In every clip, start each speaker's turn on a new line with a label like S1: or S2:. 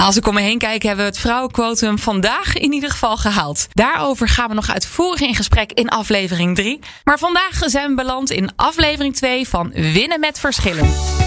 S1: Als ik om me heen kijk, hebben we het vrouwenquotum vandaag in ieder geval gehaald. Daarover gaan we nog uitvoerig in gesprek in aflevering 3. Maar vandaag zijn we beland in aflevering 2 van Winnen met Verschillen.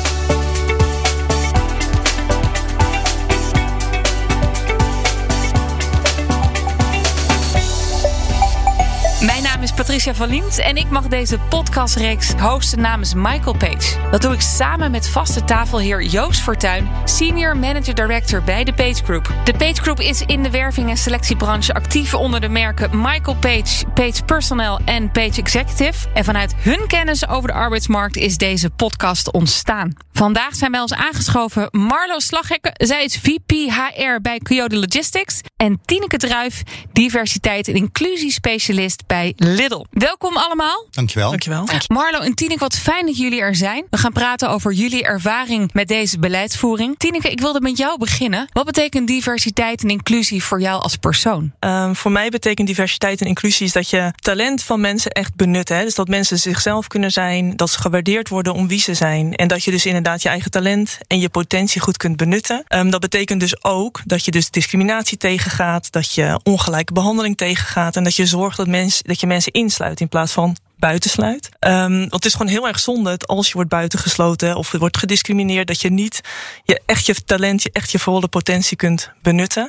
S1: Is Patricia van en ik mag deze podcastreeks hosten namens Michael Page. Dat doe ik samen met vaste tafelheer Joost Fortuin, Senior Manager Director bij de Page Group. De Page Group is in de werving- en selectiebranche actief onder de merken Michael Page, Page Personnel en Page Executive. En vanuit hun kennis over de arbeidsmarkt is deze podcast ontstaan. Vandaag zijn bij ons aangeschoven Marlo Slaghekken. Zij is VP HR bij Coyote Logistics. En Tineke Druif, diversiteit en inclusiespecialist bij Lidl. Welkom allemaal.
S2: Dankjewel.
S3: Dankjewel.
S1: Marlo en Tineke, wat fijn dat jullie er zijn. We gaan praten over jullie ervaring met deze beleidsvoering. Tineke, ik wilde met jou beginnen. Wat betekent diversiteit en inclusie voor jou als persoon?
S3: Um, voor mij betekent diversiteit en inclusie is dat je talent van mensen echt benut. Hè? Dus dat mensen zichzelf kunnen zijn, dat ze gewaardeerd worden om wie ze zijn. En dat je dus inderdaad je eigen talent en je potentie goed kunt benutten. Um, dat betekent dus ook dat je dus discriminatie tegengaat, dat je ongelijke behandeling tegengaat en dat je zorgt dat, mens, dat je mensen insluit in plaats van buitensluit. Um, want het is gewoon heel erg zonde dat als je wordt buitengesloten of wordt gediscrimineerd, dat je niet je echt je talent, je echt je volle potentie kunt benutten.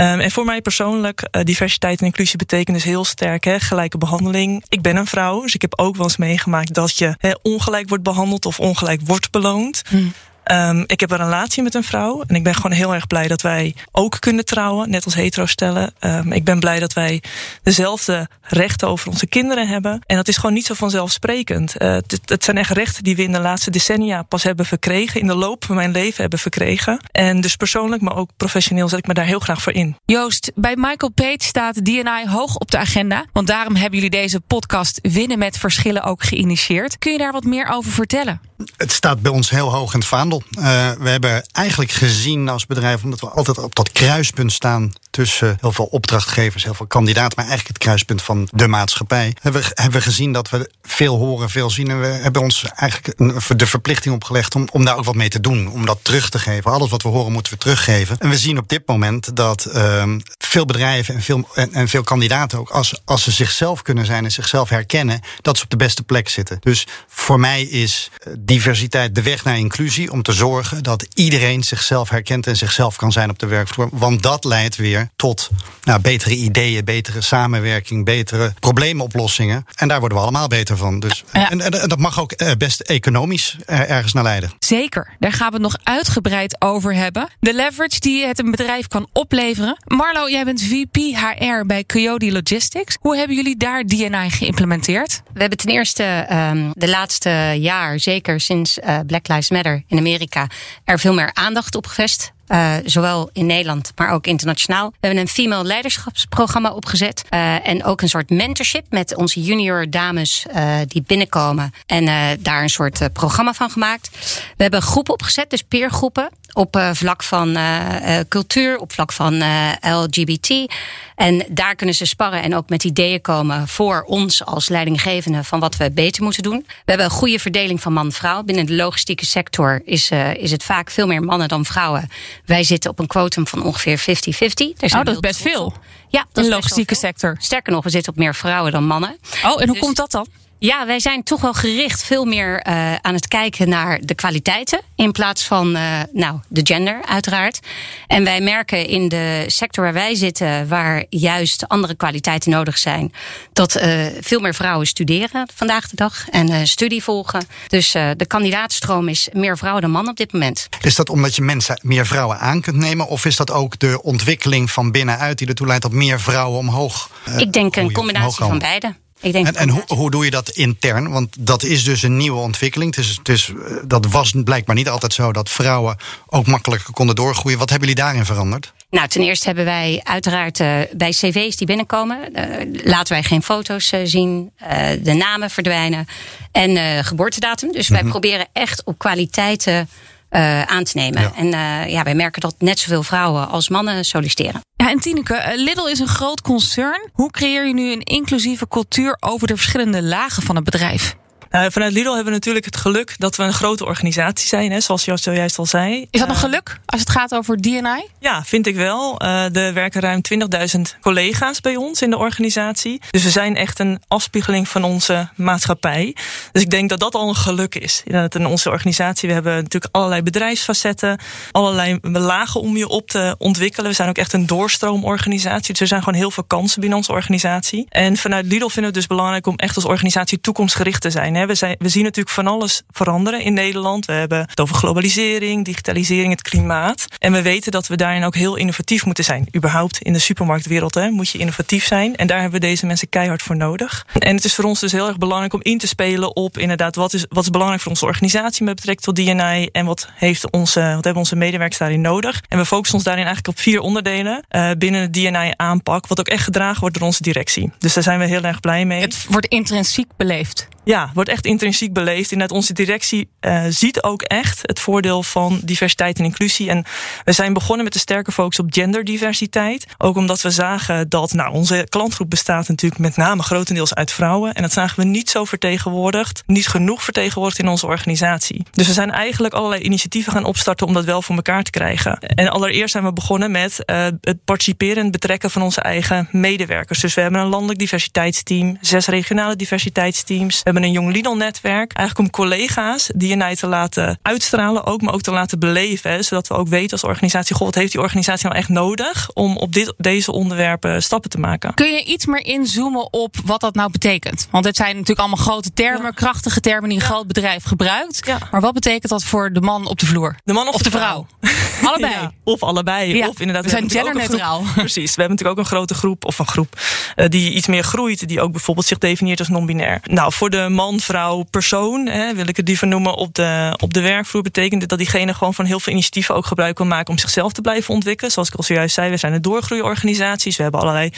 S3: Um, en voor mij persoonlijk, uh, diversiteit en inclusie betekent dus heel sterk hè, gelijke behandeling. Ik ben een vrouw, dus ik heb ook wel eens meegemaakt dat je hè, ongelijk wordt behandeld of ongelijk wordt beloond. Hmm. Um, ik heb een relatie met een vrouw en ik ben gewoon heel erg blij dat wij ook kunnen trouwen, net als hetero stellen. Um, ik ben blij dat wij dezelfde rechten over onze kinderen hebben. En dat is gewoon niet zo vanzelfsprekend. Uh, het, het, zijn echt rechten die we in de laatste decennia pas hebben verkregen, in de loop van mijn leven hebben verkregen. En dus persoonlijk, maar ook professioneel zet ik me daar heel graag voor in.
S1: Joost, bij Michael Page staat DNI hoog op de agenda, want daarom hebben jullie deze podcast Winnen met Verschillen ook geïnitieerd. Kun je daar wat meer over vertellen?
S2: Het staat bij ons heel hoog in het vaandel. Uh, we hebben eigenlijk gezien als bedrijf, omdat we altijd op dat kruispunt staan tussen heel veel opdrachtgevers, heel veel kandidaten, maar eigenlijk het kruispunt van de maatschappij, hebben we, hebben gezien dat we veel horen, veel zien. En we hebben ons eigenlijk een, de verplichting opgelegd om, om daar ook wat mee te doen, om dat terug te geven. Alles wat we horen moeten we teruggeven. En we zien op dit moment dat uh, veel bedrijven en veel, en, en, veel kandidaten ook, als, als ze zichzelf kunnen zijn en zichzelf herkennen, dat ze op de beste plek zitten. Dus voor mij is diversiteit de weg naar inclusie om te zorgen dat iedereen zichzelf herkent en zichzelf kan zijn op de werkvloer. Want dat leidt weer tot nou, betere ideeën, betere samenwerking, betere probleemoplossingen. En daar worden we allemaal beter van. Dus, ja. en, en, dat mag ook best economisch ergens naar leiden.
S1: Zeker, daar gaan we het nog uitgebreid over hebben. De leverage die het een bedrijf kan opleveren. Marlo, jij bent VP HR bij Coyote Logistics. Hoe hebben jullie daar DNI geïmplementeerd?
S4: We hebben ten eerste um, de laatste jaar, zeker sinds uh, Black Lives Matter in Amerika, er veel meer aandacht op gevest. Uh, zowel in Nederland, maar ook internationaal. We hebben een female leiderschapsprogramma opgezet. Uh, en ook een soort mentorship met onze junior dames die binnenkomen. En daar een soort programma van gemaakt. We hebben groepen opgezet, dus peergroepen. Op vlak van cultuur, op vlak van LGBT. En daar kunnen ze sparren en ook met ideeën komen voor ons als leidinggevende van wat we beter moeten doen. We hebben een goede verdeling van man-vrouw. Binnen de logistieke sector is, is het vaak veel meer mannen dan vrouwen. Wij zitten op een quotum van ongeveer 50-50.
S1: Oh, dat is best veel.
S4: Ja,
S1: in de logistieke sector.
S4: Sterker nog, we zitten op meer vrouwen dan mannen.
S1: Oh, en hoe dus, komt dat dan?
S4: Ja, wij zijn toch wel gericht veel meer uh, aan het kijken naar de kwaliteiten. In plaats van uh, nou, de gender, uiteraard. En wij merken in de sector waar wij zitten, waar juist andere kwaliteiten nodig zijn, dat uh, veel meer vrouwen studeren vandaag de dag en studie volgen. Dus de kandidaatstroom is meer vrouwen dan mannen op dit moment.
S2: Is dat omdat je mensen meer vrouwen aan kunt nemen? Of is dat ook de ontwikkeling van binnenuit die ertoe leidt dat meer vrouwen omhoog?
S4: Ik denk een combinatie van beide. Ik denk
S2: en en hoe, hoe doe je dat intern? Want dat is dus een nieuwe ontwikkeling. Is, dat was blijkbaar niet altijd zo dat vrouwen ook makkelijker konden doorgroeien. Wat hebben jullie daarin veranderd?
S4: Nou, ten eerste hebben wij uiteraard uh, bij cv's die binnenkomen, uh, laten wij geen foto's uh, zien, de namen verdwijnen en geboortedatum. Dus wij mm -hmm. proberen echt op kwaliteiten uh, aan te nemen. Ja. En uh, ja, wij merken dat net zoveel vrouwen als mannen solliciteren.
S1: Ja, en Tineke, Lidl is een groot concern. Hoe creëer je nu een inclusieve cultuur over de verschillende lagen van het bedrijf?
S3: Nou, vanuit Lidl hebben we natuurlijk het geluk dat we een grote organisatie zijn, hè, zoals je zojuist al zei.
S1: Is dat een geluk als het gaat over DNI?
S3: Ja, vind ik wel. Uh, er werken ruim 20.000 collega's bij ons in de organisatie. Dus we zijn echt een afspiegeling van onze maatschappij. Dus ik denk dat dat al een geluk is. Dat in onze organisatie, we hebben natuurlijk allerlei bedrijfsfacetten, allerlei lagen om je op te ontwikkelen. We zijn ook echt een doorstroomorganisatie. Dus er zijn gewoon heel veel kansen binnen onze organisatie. En vanuit Lidl vinden we het dus belangrijk om echt als organisatie toekomstgericht te zijn. We, we zien natuurlijk van alles veranderen in Nederland. We hebben het over globalisering, digitalisering, het klimaat. En we weten dat we daarin ook heel innovatief moeten zijn. Überhaupt in de supermarktwereld hè, moet je innovatief zijn. En daar hebben we deze mensen keihard voor nodig. En het is voor ons dus heel erg belangrijk om in te spelen op inderdaad wat is, wat is belangrijk voor onze organisatie met betrekking tot DNI en wat, heeft onze, wat hebben onze medewerkers daarin nodig. En we focussen ons daarin eigenlijk op vier onderdelen uh, binnen het DNI aanpak, wat ook echt gedragen wordt door onze directie. Dus daar zijn we heel erg blij mee.
S1: Het wordt intrinsiek beleefd.
S3: Ja, wordt echt intrinsiek beleefd. Inderdaad, onze directie uh, ziet ook echt het voordeel van diversiteit en inclusie. En we zijn begonnen met een sterke focus op genderdiversiteit. Ook omdat we zagen dat nou, onze klantgroep bestaat natuurlijk met name grotendeels uit vrouwen. En dat zagen we niet zo vertegenwoordigd, niet genoeg vertegenwoordigd in onze organisatie. Dus we zijn eigenlijk allerlei initiatieven gaan opstarten om dat wel voor elkaar te krijgen. En allereerst zijn we begonnen met uh, het participeren en betrekken van onze eigen medewerkers. Dus we hebben een landelijk diversiteitsteam, zes regionale diversiteitsteams hebben een Jong Lidl-netwerk. Eigenlijk om collega's DNI te laten uitstralen, ook, maar ook te laten beleven. zodat we ook weten als organisatie, goh, wat heeft die organisatie nou echt nodig om op dit, deze onderwerpen stappen te maken.
S1: Kun je iets meer inzoomen op wat dat nou betekent? Want het zijn natuurlijk allemaal grote termen, krachtige termen die een groot bedrijf gebruikt. Maar wat betekent dat voor de man op de vloer?
S3: De man of,
S1: de,
S3: vrouw?
S1: allebei.
S3: of allebei. Of inderdaad,
S1: we zijn genderneutraal.
S3: Precies. We hebben natuurlijk ook een grote groep, of een groep, uh, die iets meer groeit, die ook bijvoorbeeld zich definieert als non-binair. Nou, voor de man, vrouw, persoon, hè, wil ik het liever noemen, op de, op de werkvloer, betekent dit dat diegene gewoon van heel veel initiatieven ook gebruik kan maken om zichzelf te blijven ontwikkelen. Zoals ik al zojuist zei, we zijn een doorgroeiorganisaties. We hebben allerlei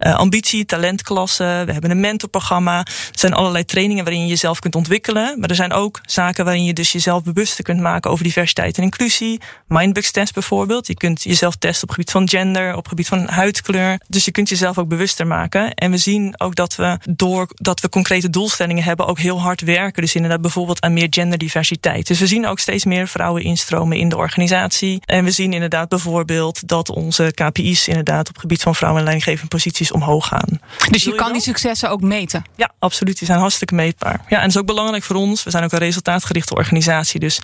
S3: uh, ambitie, talentklassen. We hebben een mentorprogramma. Er zijn allerlei trainingen waarin je jezelf kunt ontwikkelen. Maar er zijn ook zaken waarin je dus jezelf bewuster kunt maken over diversiteit en inclusie. Mindbugs test bijvoorbeeld. Je kunt jezelf testen op gebied van gender, op gebied van huidkleur. Dus je kunt jezelf ook bewuster maken. En we zien ook dat we door dat we concrete doelstellingen hebben ook heel hard werken. Dus inderdaad bijvoorbeeld aan meer genderdiversiteit. Dus we zien ook steeds meer vrouwen instromen in de organisatie. En we zien inderdaad bijvoorbeeld dat onze KPI's inderdaad op gebied van vrouwen en leidinggevende posities omhoog gaan.
S1: Dus je kan die successen ook meten?
S3: Ja, absoluut. Die zijn hartstikke meetbaar. Ja, en dat is ook belangrijk voor ons. We zijn ook een resultaatgerichte organisatie. Dus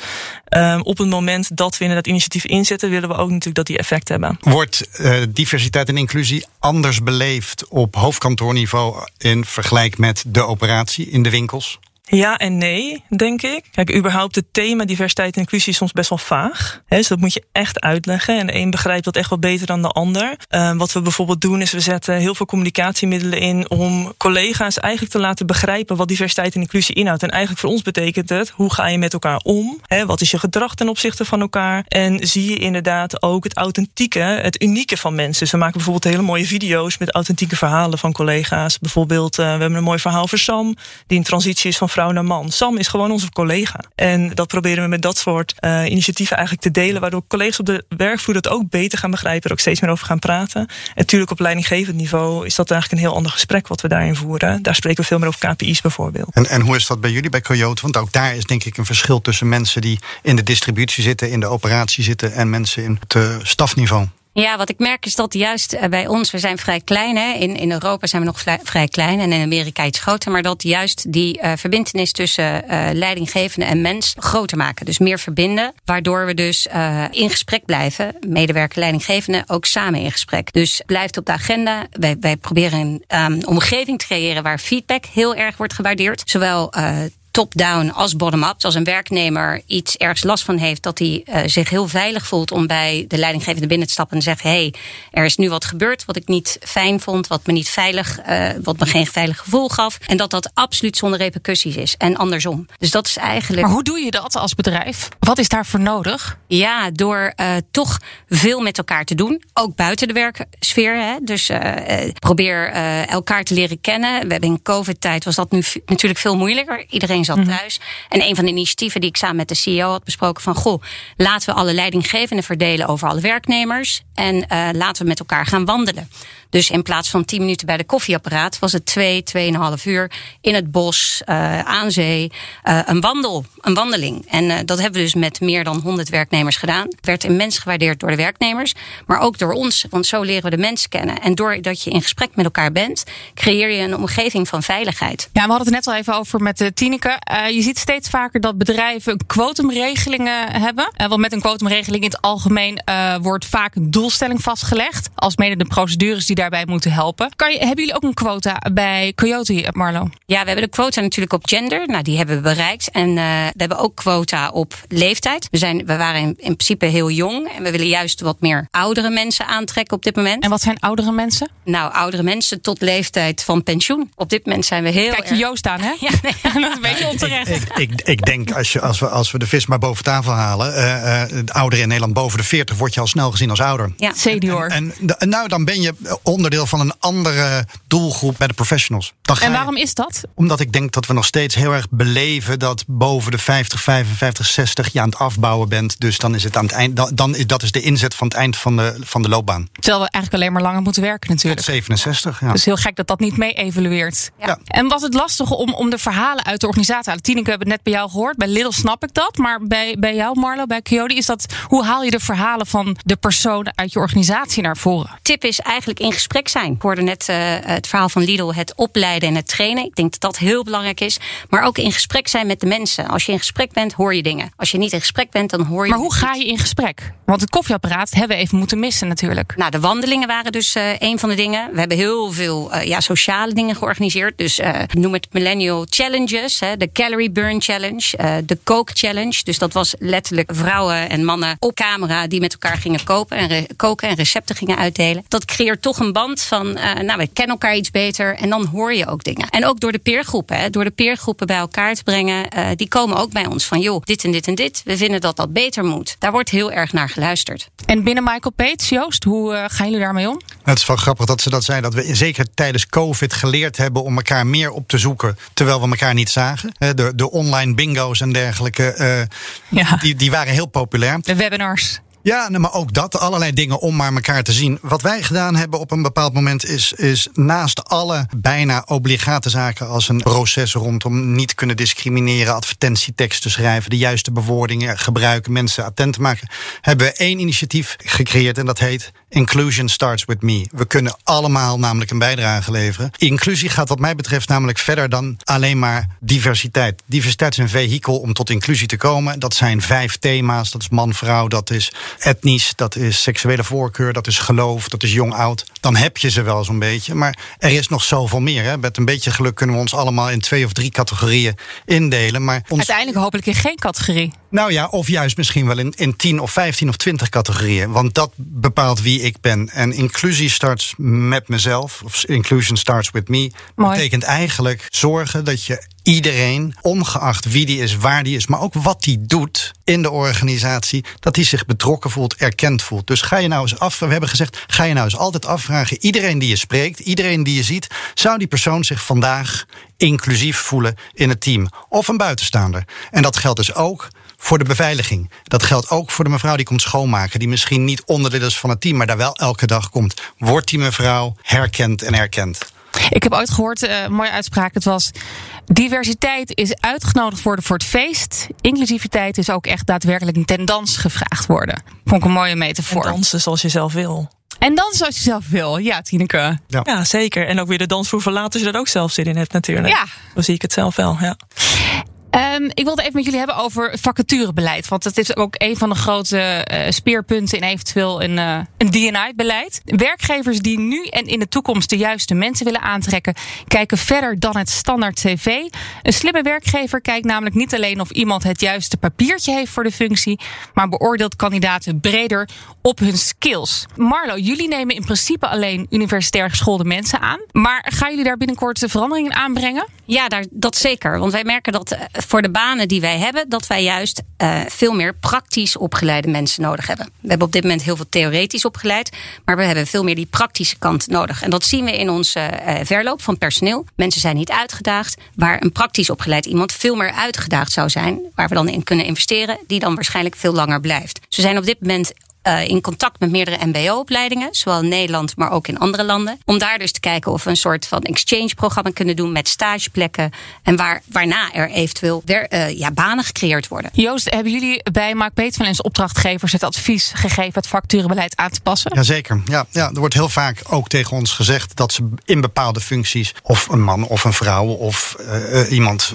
S3: um, op het moment dat we inderdaad initiatief inzetten, willen we ook natuurlijk dat die effect hebben.
S2: Wordt uh, diversiteit en inclusie anders beleefd op hoofdkantoorniveau in vergelijk met de operatie in de winkels?
S3: Ja en nee, denk ik. Kijk, überhaupt het thema diversiteit en inclusie is soms best wel vaag. Dus dat moet je echt uitleggen. En de een begrijpt dat echt wel beter dan de ander. Uh, wat we bijvoorbeeld doen is we zetten heel veel communicatiemiddelen in om collega's eigenlijk te laten begrijpen wat diversiteit en inclusie inhoudt. En eigenlijk voor ons betekent het, hoe ga je met elkaar om? Wat is je gedrag ten opzichte van elkaar? En zie je inderdaad ook het authentieke, het unieke van mensen. Dus we maken bijvoorbeeld hele mooie video's met authentieke verhalen van collega's. Bijvoorbeeld, uh, we hebben een mooi verhaal voor Sam, die in transitie is van man. Sam is gewoon onze collega. En dat proberen we met dat soort uh, initiatieven eigenlijk te delen, waardoor collega's op de werkvloer dat ook beter gaan begrijpen, er ook steeds meer over gaan praten. En natuurlijk op leidinggevend niveau is dat eigenlijk een heel ander gesprek wat we daarin voeren. Daar spreken we veel meer over KPI's bijvoorbeeld.
S2: En, en hoe is dat bij jullie bij Coyote? Want ook daar is denk ik een verschil tussen mensen die in de distributie zitten, in de operatie zitten en mensen in het uh, stafniveau.
S4: Ja, wat ik merk is dat juist eh, bij ons, we zijn vrij klein. Hè? In, in Europa zijn we nog vrij klein en in Amerika iets groter. Maar dat juist die uh, verbindenis tussen uh, leidinggevende en mens groter maken. Dus meer verbinden. Waardoor we dus in gesprek blijven. Medewerker, leidinggevende, ook samen in gesprek. Dus blijft op de agenda. Wij, wij proberen een omgeving te creëren waar feedback heel erg wordt gewaardeerd. Zowel top-down als bottom-up. Als een werknemer iets ergens last van heeft, dat hij uh, zich heel veilig voelt om bij de leidinggevende binnen te stappen en zegt: hé, hey, er is nu wat gebeurd wat ik niet fijn vond, wat me niet veilig, uh, wat me geen veilig gevoel gaf. En dat dat absoluut zonder repercussies is. En andersom. Dus dat is eigenlijk.
S1: Maar hoe doe je dat als bedrijf? Wat is daarvoor nodig?
S4: Ja, door uh, toch veel met elkaar te doen. Ook buiten de werksfeer. Hè? Dus probeer elkaar te leren kennen. We hebben in COVID-tijd was dat nu natuurlijk veel moeilijker. Iedereen zat mhm. thuis. En een van de initiatieven die ik samen met de CEO had besproken van goh, laten we alle leidinggevenden verdelen over alle werknemers en uh, laten we met elkaar gaan wandelen. Dus in plaats van 10 minuten bij de koffieapparaat was het 2, 2,5 uur in het bos, uh, aan zee, uh, een wandel, een wandeling. En uh, dat hebben we dus met meer dan 100 werknemers gedaan. Het werd immens gewaardeerd door de werknemers, maar ook door ons, want zo leren we de mensen kennen. En doordat je in gesprek met elkaar bent, creëer je een omgeving van veiligheid.
S1: Ja, we hadden het net al even over met Tineke. je ziet steeds vaker dat bedrijven quotumregelingen hebben. want met een quotumregeling in het algemeen wordt vaak een doelstelling vastgelegd, als mede de procedures die daarbij moeten helpen. Kan je, hebben jullie ook een quota bij Coyote, Marlo?
S4: Ja, we hebben de quota natuurlijk op gender. Nou, die hebben we bereikt. En uh, we hebben ook quota op leeftijd. We, zijn, we waren in, in, principe heel jong. En we willen juist wat meer oudere mensen aantrekken op dit moment.
S1: En wat zijn oudere mensen?
S4: Nou, oudere mensen tot leeftijd van pensioen. Op dit moment zijn we heel.
S1: Kijk je Joost aan, hè? Ja, nee. dat is een beetje onterecht.
S2: Ik, ik, ik, denk, als, je, als, we, als we de vis maar boven tafel halen. Uh, uh, de ouderen in Nederland boven de 40 word je al snel gezien als ouder.
S1: Ja, senior.
S2: En, en, nou, dan ben je onderdeel van een andere doelgroep bij de professionals.
S1: en waarom is dat?
S2: Omdat ik denk dat we nog steeds heel erg beleven dat boven de 50, 55, 60 je aan het afbouwen bent. Dus dan is het aan het eind. Dan, dan is dat is de inzet van het eind van de, van de loopbaan.
S1: Terwijl we eigenlijk alleen maar langer moeten werken, natuurlijk.
S2: Tot 67, ja.
S1: Dus heel gek dat dat niet mee evalueert.
S2: Ja.
S1: En was het lastig om, om de verhalen uit de organisatie te halen? Tineke, we hebben het net bij jou gehoord. Bij Lidl snap ik dat. Maar bij, bij jou, Marlo, bij Coyote, is dat. Hoe haal je de verhalen van de persoon uit je organisatie naar voren?
S4: Tip is eigenlijk in gesprek zijn. Ik hoorde net uh, het verhaal van Lidl, het opleiden en het trainen. Ik denk dat dat heel belangrijk is. Maar ook in gesprek zijn met de mensen. Als je in gesprek bent, hoor je dingen. Als je niet in gesprek bent, dan hoor je.
S1: Maar hoe ga je in gesprek? Want het koffieapparaat hebben we even moeten missen, natuurlijk.
S4: Nou, de wandelingen waren dus uh, een van de dingen. We hebben heel veel uh, ja, sociale dingen georganiseerd. Dus noem het Millennial Challenges, hè, de Calorie Burn Challenge, de Coke Challenge. Dus dat was letterlijk vrouwen en mannen op camera die met elkaar gingen kopen en koken en recepten gingen uitdelen. Dat creëert toch een band van, nou, we kennen elkaar iets beter en dan hoor je ook dingen. En ook door de peergroepen, hè, door de peergroepen bij elkaar te brengen, uh, die komen ook bij ons van joh, dit en dit en dit. We vinden dat dat beter moet. Daar wordt heel erg naar geluisterd.
S1: En binnen Michael Pates, Joost, hoe uh, gaan jullie daarmee om?
S2: Het is wel grappig dat ze dat zei. Dat we zeker tijdens COVID geleerd hebben om elkaar meer op te zoeken. Terwijl we elkaar niet zagen. De, de online bingo's en dergelijke. Uh, ja. die, die waren heel populair.
S1: De webinars.
S2: Ja, maar ook dat, allerlei dingen om maar elkaar te zien. Wat wij gedaan hebben op een bepaald moment is, is naast alle bijna obligate zaken als een proces rondom niet kunnen discrimineren, advertentieteksten schrijven, de juiste bewoordingen gebruiken, mensen attent te maken, hebben we één initiatief gecreëerd en dat heet Inclusion Starts With Me. We kunnen allemaal namelijk een bijdrage leveren. Inclusie gaat wat mij betreft namelijk verder dan alleen maar diversiteit. Diversiteit is een vehikel om tot inclusie te komen. Dat zijn vijf thema's. Dat is man, vrouw, dat is etnisch, dat is seksuele voorkeur, dat is geloof, dat is jong-oud. Dan heb je ze wel zo'n beetje. Maar er is nog zoveel meer. Hè. Met een beetje geluk kunnen we ons allemaal in twee of drie categorieën indelen. Maar ons...
S1: Uiteindelijk hopelijk in geen categorie.
S2: Nou ja, of juist misschien wel in, in 10 of 15 of 20 categorieën. Want dat bepaalt wie ik ben. En inclusie starts met mezelf. Of inclusion starts with me.
S1: Mooi.
S2: Betekent eigenlijk zorgen dat je iedereen, ongeacht wie die is, waar die is, maar ook wat die doet in de organisatie, dat hij zich betrokken voelt, erkend voelt. Dus ga je nou eens af, we hebben gezegd, ga je nou eens altijd afvragen, iedereen die je spreekt, iedereen die je ziet, zou die persoon zich vandaag inclusief voelen in het team of een buitenstaander? En dat geldt dus ook voor de beveiliging. Dat geldt ook voor de mevrouw die komt schoonmaken, die misschien niet onderdeel is van het team, maar daar wel elke dag komt. Wordt die mevrouw herkend en erkend?
S1: Ik heb ooit gehoord, uh, mooie uitspraak, het was... diversiteit is uitgenodigd worden voor het feest. Inclusiviteit is ook echt daadwerkelijk ten dans gevraagd worden. Vond ik een mooie metafoor.
S3: En dansen zoals je zelf wil.
S1: En dan zoals je zelf wil, ja, Tineke.
S3: Ja. ja, zeker. En ook weer de dansvoer verlaten als je er ook zelf zin in hebt, natuurlijk.
S1: Ja.
S3: Zo zie ik het zelf wel, ja.
S1: Um, ik wilde even met jullie hebben over vacaturebeleid. Want dat is ook een van de grote uh, speerpunten in eventueel een, uh, een DNI-beleid. Werkgevers die nu en in de toekomst de juiste mensen willen aantrekken, kijken verder dan het standaard CV. Een slimme werkgever kijkt namelijk niet alleen of iemand het juiste papiertje heeft voor de functie, maar beoordeelt kandidaten breder op hun skills. Marlo, jullie nemen in principe alleen universitair geschoolde mensen aan. Maar gaan jullie daar binnenkort veranderingen aanbrengen?
S4: Ja, daar, dat zeker. Want wij merken dat voor de banen die wij hebben, dat wij juist uh, veel meer praktisch opgeleide mensen nodig hebben. We hebben op dit moment heel veel theoretisch opgeleid, maar we hebben veel meer die praktische kant nodig. En dat zien we in onze uh, verloop van personeel. Mensen zijn niet uitgedaagd, waar een praktisch opgeleid iemand veel meer uitgedaagd zou zijn, waar we dan in kunnen investeren, die dan waarschijnlijk veel langer blijft. Ze zijn op dit moment uh, in contact met meerdere MBO-opleidingen, zowel in Nederland, maar ook in andere landen. Om daar dus te kijken of we een soort van exchange-programma kunnen doen met stageplekken. En waar, waarna er eventueel weer, uh, ja, banen gecreëerd worden.
S1: Joost, hebben jullie bij Mark Peetvelens opdrachtgevers het advies gegeven het facturenbeleid aan te passen?
S2: Jazeker. Ja, ja, er wordt heel vaak ook tegen ons gezegd dat ze in bepaalde functies, of een man of een vrouw of uh, iemand,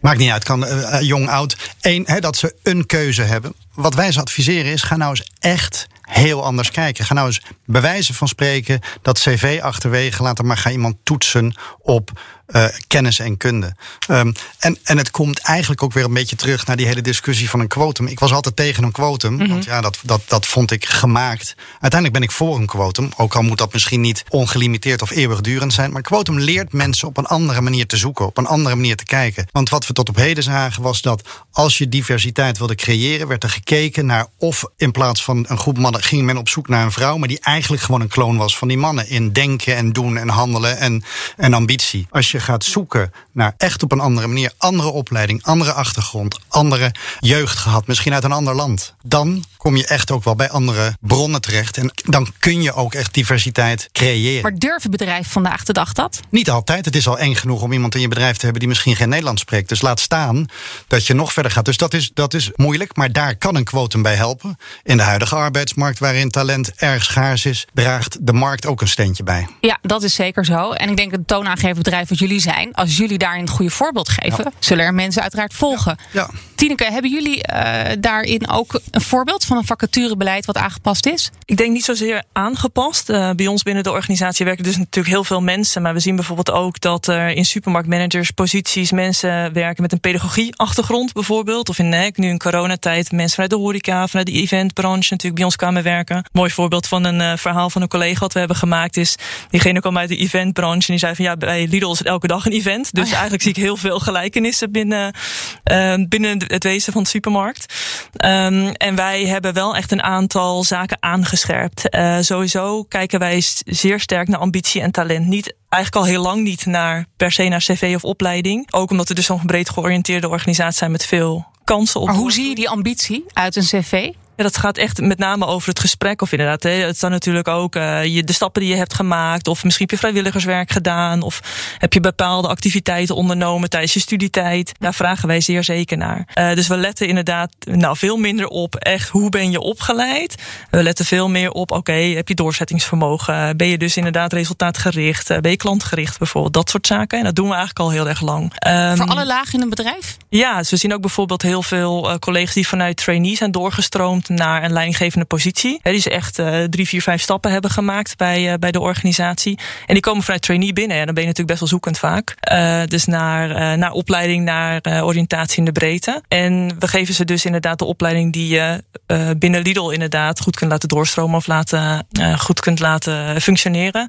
S2: maakt niet uit, kan jong, oud, één, dat ze een keuze hebben wat wij ze adviseren is: ga nou eens echt heel anders kijken. Ga nou eens bewijzen van spreken dat cv achterwege laten, maar ga iemand toetsen op uh, kennis en kunde. Um, en, en het komt eigenlijk ook weer een beetje terug naar die hele discussie van een quotum. Ik was altijd tegen een quotum, mm want ja, dat, dat, dat vond ik gemaakt. Uiteindelijk ben ik voor een quotum, ook al moet dat misschien niet ongelimiteerd of eeuwigdurend zijn. Maar quotum leert mensen op een andere manier te zoeken, op een andere manier te kijken. Want wat we tot op heden zagen was dat als je diversiteit wilde creëren, werd er gekeken naar of in plaats van een groep mannen ging men op zoek naar een vrouw, maar die eigenlijk gewoon een kloon was van die mannen in denken en doen en handelen en, en ambitie. Als je gaat zoeken naar echt op een andere manier, andere opleiding, andere achtergrond, andere jeugd gehad, misschien uit een ander land, dan kom je echt ook wel bij andere bronnen terecht. En dan kun je ook echt diversiteit creëren.
S1: Maar durven bedrijven vandaag de dag dat?
S2: Niet altijd. Het is al eng genoeg om iemand in je bedrijf te hebben die misschien geen Nederlands spreekt. Dus laat staan dat je nog verder gaat. Dus dat is, dat is moeilijk, maar daar kan een quotum bij helpen. In de huidige arbeidsmarkt, waarin talent erg schaars is, draagt de markt ook een steentje bij.
S1: Ja, dat is zeker zo. En ik denk het toonaangevend bedrijf wat jullie zijn, als jullie daarin het goede voorbeeld geven, zullen er mensen uiteraard volgen.
S2: Ja.
S1: Tineke, hebben jullie uh, daarin ook een voorbeeld van een vacaturebeleid wat aangepast is?
S3: Ik denk niet zozeer aangepast. Uh, bij ons binnen de organisatie werken dus natuurlijk heel veel mensen. Maar we zien bijvoorbeeld ook dat er in supermarktmanagers posities mensen werken met een pedagogieachtergrond bijvoorbeeld. Of in nee, nu in coronatijd mensen vanuit de horeca, vanuit de eventbranche natuurlijk bij ons kwamen werken. Mooi voorbeeld van een uh, verhaal van een collega wat we hebben gemaakt is. Diegene kwam uit de eventbranche en die zei van ja, bij Lidl is het elke dag een event. Dus oh ja. eigenlijk zie ik heel veel gelijkenissen binnen, uh, binnen het wezen van de supermarkt. Um, en wij hebben wel echt een aantal zaken aangescherpt. Uh, sowieso kijken wij zeer sterk naar ambitie en talent. Niet eigenlijk al heel lang niet naar per se naar cv of opleiding. Ook omdat we dus zo'n breed georiënteerde organisatie zijn met veel kansen op.
S1: Maar hoe zie je die ambitie uit een cv?
S3: Ja, dat gaat echt met name over het gesprek. Of inderdaad, hè, het staat natuurlijk ook uh, je, de stappen die je hebt gemaakt. Of misschien heb je vrijwilligerswerk gedaan. Of heb je bepaalde activiteiten ondernomen tijdens je studietijd. Daar vragen wij zeer zeker naar. Uh, dus we letten inderdaad nou, veel minder op echt hoe ben je opgeleid. We letten veel meer op, oké, okay, heb je doorzettingsvermogen? Ben je dus inderdaad resultaatgericht? Ben je klantgericht bijvoorbeeld? Dat soort zaken. En dat doen we eigenlijk al heel erg lang.
S1: Um, Voor alle lagen in een bedrijf?
S3: Ja, dus we zien ook bijvoorbeeld heel veel collega's die vanuit trainees zijn doorgestroomd naar een leidinggevende positie. Die ze echt uh, drie, vier, vijf stappen hebben gemaakt bij, uh, bij de organisatie. En die komen vanuit trainee binnen. En dan ben je natuurlijk best wel zoekend vaak. Uh, dus naar, naar opleiding, naar oriëntatie in de breedte. En we geven ze dus inderdaad de opleiding die je binnen Lidl inderdaad goed kunt laten doorstromen of laten, goed kunt laten functioneren.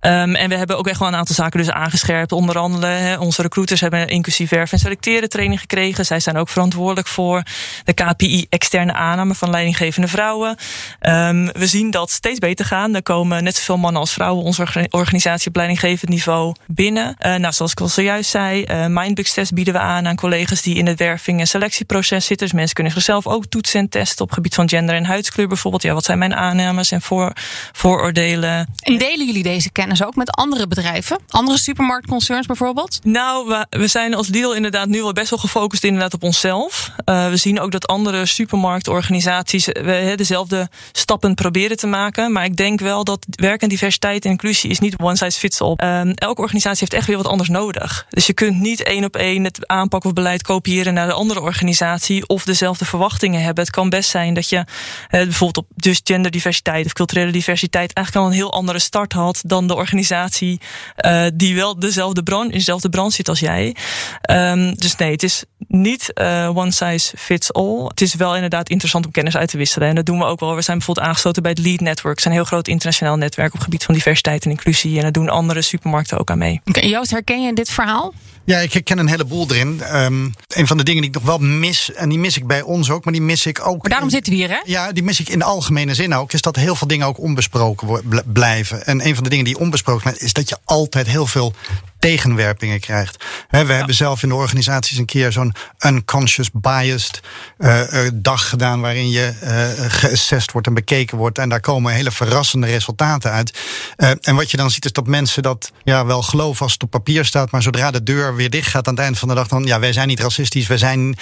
S3: Um, en we hebben ook echt wel een aantal zaken dus aangescherpt. Onder andere onze recruiters hebben inclusief werf en selecteren training gekregen. Zij zijn ook verantwoordelijk voor de KPI externe aanname van leidinggevende vrouwen. Um, we zien dat steeds beter gaan. Er komen net zoveel mannen als vrouwen onze organisatie op leidinggevend niveau binnen. Uh, nou, zoals ik al zojuist zei, uh, test bieden we aan aan collega's die in het werving- en selectieproces zitten. Dus mensen kunnen zichzelf ook toetsen en testen op gebied van gender en huidskleur bijvoorbeeld. Ja, wat zijn mijn aannames en voor, vooroordelen?
S1: En delen jullie deze kennis ook met andere bedrijven? Andere supermarktconcerns bijvoorbeeld?
S3: Nou, we, we zijn als deal inderdaad nu al best wel gefocust inderdaad op onszelf. Uh, we zien ook dat andere supermarktorganisaties we dezelfde stappen proberen te maken. Maar ik denk wel dat werk en diversiteit en inclusie is niet one size fits all. Um, elke organisatie heeft echt weer wat anders nodig. Dus je kunt niet één op één het aanpak of beleid kopiëren naar de andere organisatie of dezelfde verwachtingen hebben. Het kan best zijn dat je uh, bijvoorbeeld op dus genderdiversiteit of culturele diversiteit eigenlijk al een heel andere start had dan de organisatie uh, die wel dezelfde branche, in dezelfde branche zit als jij. Um, dus nee, het is niet one size fits all. Het is wel inderdaad interessant om kennis uit te wisselen. En dat doen we ook wel. We zijn bijvoorbeeld aangesloten bij het Lead Network. Het is een heel groot internationaal netwerk op het gebied van diversiteit en inclusie. En daar doen andere supermarkten ook aan mee.
S1: Okay, Joost, herken je dit verhaal?
S2: Ja, ik herken een heleboel erin. Um, een van de dingen die ik nog wel mis, en die mis ik bij ons ook, maar die mis ik ook.
S1: Maar daarom
S2: in,
S1: zitten we hier, hè?
S2: Ja, die mis ik in de algemene zin ook. Is dat heel veel dingen ook onbesproken blijven. En een van de dingen die onbesproken zijn, is dat je altijd heel veel tegenwerpingen krijgt. we hebben zelf in de organisaties een keer zo'n unconscious biased uh, dag gedaan waarin je uh, geassessed wordt en bekeken wordt. En daar komen hele verrassende resultaten uit. en wat je dan ziet is dat mensen dat ja, wel geloven als het op papier staat, maar zodra de deur weer dicht gaat aan het eind van de dag, dan ja, wij zijn niet racistisch, we zijn,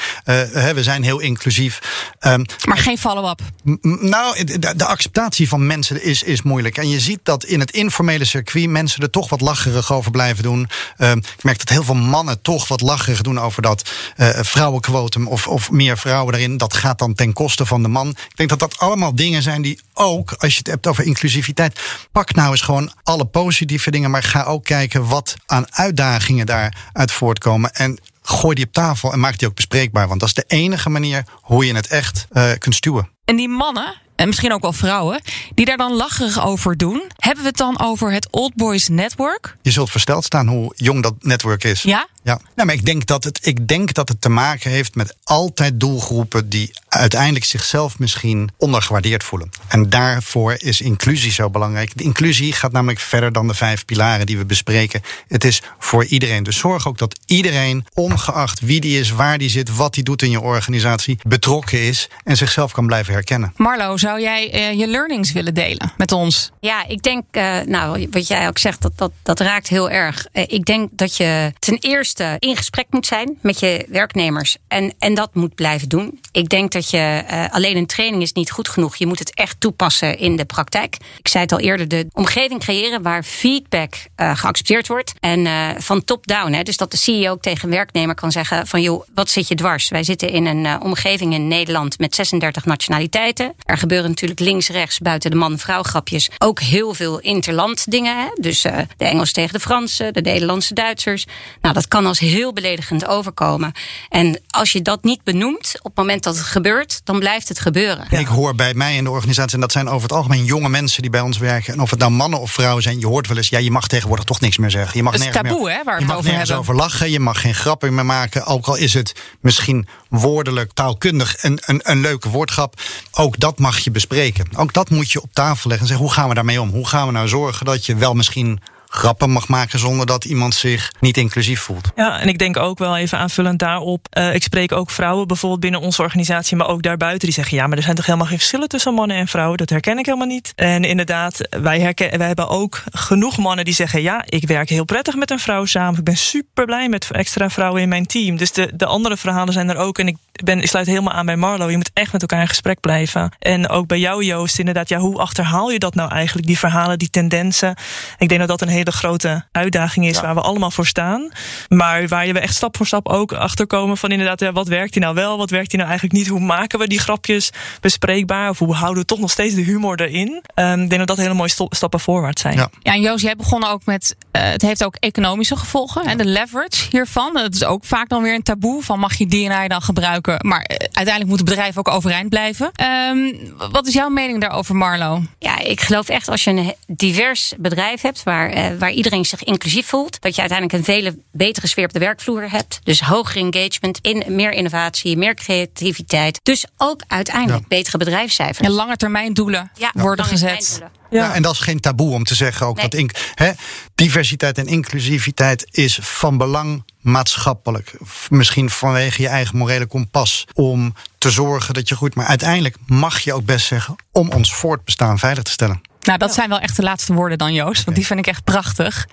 S2: we zijn heel inclusief.
S1: Um, maar geen follow-up.
S2: Nou, de, de, acceptatie van mensen is, is moeilijk. En je ziet dat in het informele circuit mensen er toch wat lacherig over blijven doen. Uh, ik merk dat heel veel mannen toch wat lacherig doen over dat uh, vrouwenquotum of, of meer vrouwen erin. Dat gaat dan ten koste van de man. Ik denk dat dat allemaal dingen zijn die ook, als je het hebt over inclusiviteit, pak nou eens gewoon alle positieve dingen, maar ga ook kijken wat aan uitdagingen daaruit voortkomen. En gooi die op tafel en maak die ook bespreekbaar. Want dat is de enige manier hoe je het echt uh, kunt stuwen.
S1: En die mannen, en misschien ook wel vrouwen, die daar dan lacherig over doen. Hebben we het dan over het Old Boys Network?
S2: Je zult versteld staan hoe jong dat netwerk is.
S1: Ja?
S2: Ja, nou, maar ik denk, dat het, ik denk dat het te maken heeft met altijd doelgroepen die uiteindelijk zichzelf misschien ondergewaardeerd voelen. En daarvoor is inclusie zo belangrijk. De inclusie gaat namelijk verder dan de vijf pilaren die we bespreken. Het is voor iedereen. Dus zorg ook dat iedereen, ongeacht wie die is, waar die zit, wat die doet in je organisatie, betrokken is en zichzelf kan blijven herkennen.
S1: Marlo, zou jij uh, je learnings willen delen met ons?
S4: Ja, ik denk, uh, nou, wat jij ook zegt, dat, dat, dat raakt heel erg. Uh, ik denk dat je ten eerste in gesprek moet zijn met je werknemers. En, en dat moet blijven doen. Ik denk dat je alleen een training is niet goed genoeg. Je moet het echt toepassen in de praktijk. Ik zei het al eerder, de omgeving creëren waar feedback geaccepteerd wordt. En van top-down. Dus dat de CEO ook tegen werknemer kan zeggen van joh, wat zit je dwars? Wij zitten in een omgeving in Nederland met 36 nationaliteiten. Er gebeuren natuurlijk links-rechts buiten de man-vrouw grapjes ook heel veel interland dingen. Hè? Dus de Engels tegen de Fransen, de Nederlandse Duitsers. Nou, dat kan als heel beledigend overkomen. En als je dat niet benoemt op het moment dat het gebeurt, dan blijft het gebeuren.
S2: Ik hoor bij mij in de organisatie, en dat zijn over het algemeen jonge mensen die bij ons werken. En of het nou mannen of vrouwen zijn, je hoort wel eens, ja, je mag tegenwoordig toch niks meer zeggen. Je mag
S1: het is taboe,
S2: meer,
S1: hè, waar
S2: je mag
S1: over
S2: nergens over lachen, je mag geen grappen meer maken. Ook al is het misschien woordelijk, taalkundig een, een, een leuke woordgrap. Ook dat mag je bespreken. Ook dat moet je op tafel leggen en zeggen, hoe gaan we daarmee om? Hoe gaan we nou zorgen dat je wel misschien grappen mag maken zonder dat iemand zich niet inclusief voelt.
S3: Ja, en ik denk ook wel even aanvullend daarop. Uh, ik spreek ook vrouwen bijvoorbeeld binnen onze organisatie, maar ook daarbuiten. Die zeggen: ja, maar er zijn toch helemaal geen verschillen tussen mannen en vrouwen. Dat herken ik helemaal niet. En inderdaad, wij, herken, wij hebben ook genoeg mannen die zeggen: ja, ik werk heel prettig met een vrouw samen. Ik ben super blij met extra vrouwen in mijn team. Dus de, de andere verhalen zijn er ook. En ik, ben, ik sluit helemaal aan bij Marlo. Je moet echt met elkaar in gesprek blijven. En ook bij jou, Joost, inderdaad. Ja, hoe achterhaal je dat nou eigenlijk? Die verhalen, die tendensen. Ik denk dat dat een hele grote uitdaging is waar we allemaal voor staan. Maar waar je we echt stap voor stap ook achter komen van inderdaad, ja, wat werkt hier nou wel, wat werkt hier nou eigenlijk niet? Hoe maken we die grapjes bespreekbaar? Of hoe houden we toch nog steeds de humor erin? Um, ik denk dat dat hele mooie stappen voorwaarts zijn.
S1: Ja, ja en Joost, jij begon ook met, uh, het heeft ook economische gevolgen. En de leverage hiervan, dat is ook vaak dan weer een taboe van mag je DNI dan gebruiken? Maar uh, uiteindelijk moet het bedrijf ook overeind blijven. Um, wat is jouw mening daarover, Marlo?
S4: Ja, ik geloof echt als je een divers bedrijf hebt waar, uh, waar iedereen zich inclusief voelt, dat je uiteindelijk een vele betere sfeer op de werkvloer hebt. Dus hoger engagement, in, meer innovatie, meer creativiteit. Dus ook uiteindelijk ja. betere bedrijfscijfers.
S1: En lange termijn doelen ja, worden gezet.
S2: Ja. ja. en dat is geen taboe om te zeggen ook nee. dat in, hè, diversiteit en inclusiviteit is van belang maatschappelijk. Misschien vanwege je eigen morele kompas. Om te zorgen dat je goed. Maar uiteindelijk mag je ook best zeggen om ons voortbestaan veilig te stellen.
S1: Nou, dat zijn wel echt de laatste woorden dan, Joost. Want die vind ik echt prachtig.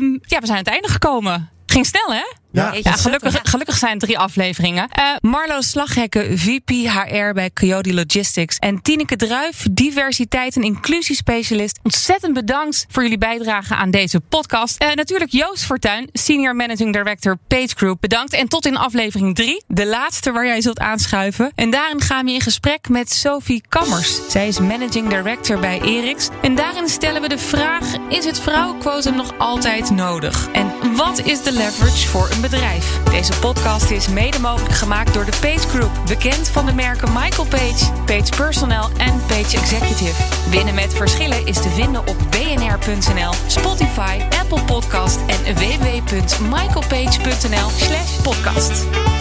S1: Um, ja, we zijn aan het einde gekomen. Ging snel, hè?
S2: Ja,
S1: ja gelukkig, gelukkig zijn het drie afleveringen. Uh, Marlo Slaghekken, VP HR bij Coyote Logistics. En Tineke Druif, diversiteit en inclusiespecialist. Ontzettend bedankt voor jullie bijdrage aan deze podcast. Uh, natuurlijk Joost Fortuin, Senior Managing Director Page Group. Bedankt. En tot in aflevering drie, de laatste waar jij zult aanschuiven. En daarin gaan we in gesprek met Sophie Kammers. Zij is Managing Director bij Erix. En daarin stellen we de vraag, is het vrouwenquotum nog altijd nodig? Wat is de leverage voor een bedrijf. Deze podcast is mede mogelijk gemaakt door de Page Group, bekend van de merken Michael Page, Page Personnel en Page Executive. Winnen met verschillen is te vinden op bnr.nl, Spotify, Apple Podcast en www.michaelpage.nl/podcast.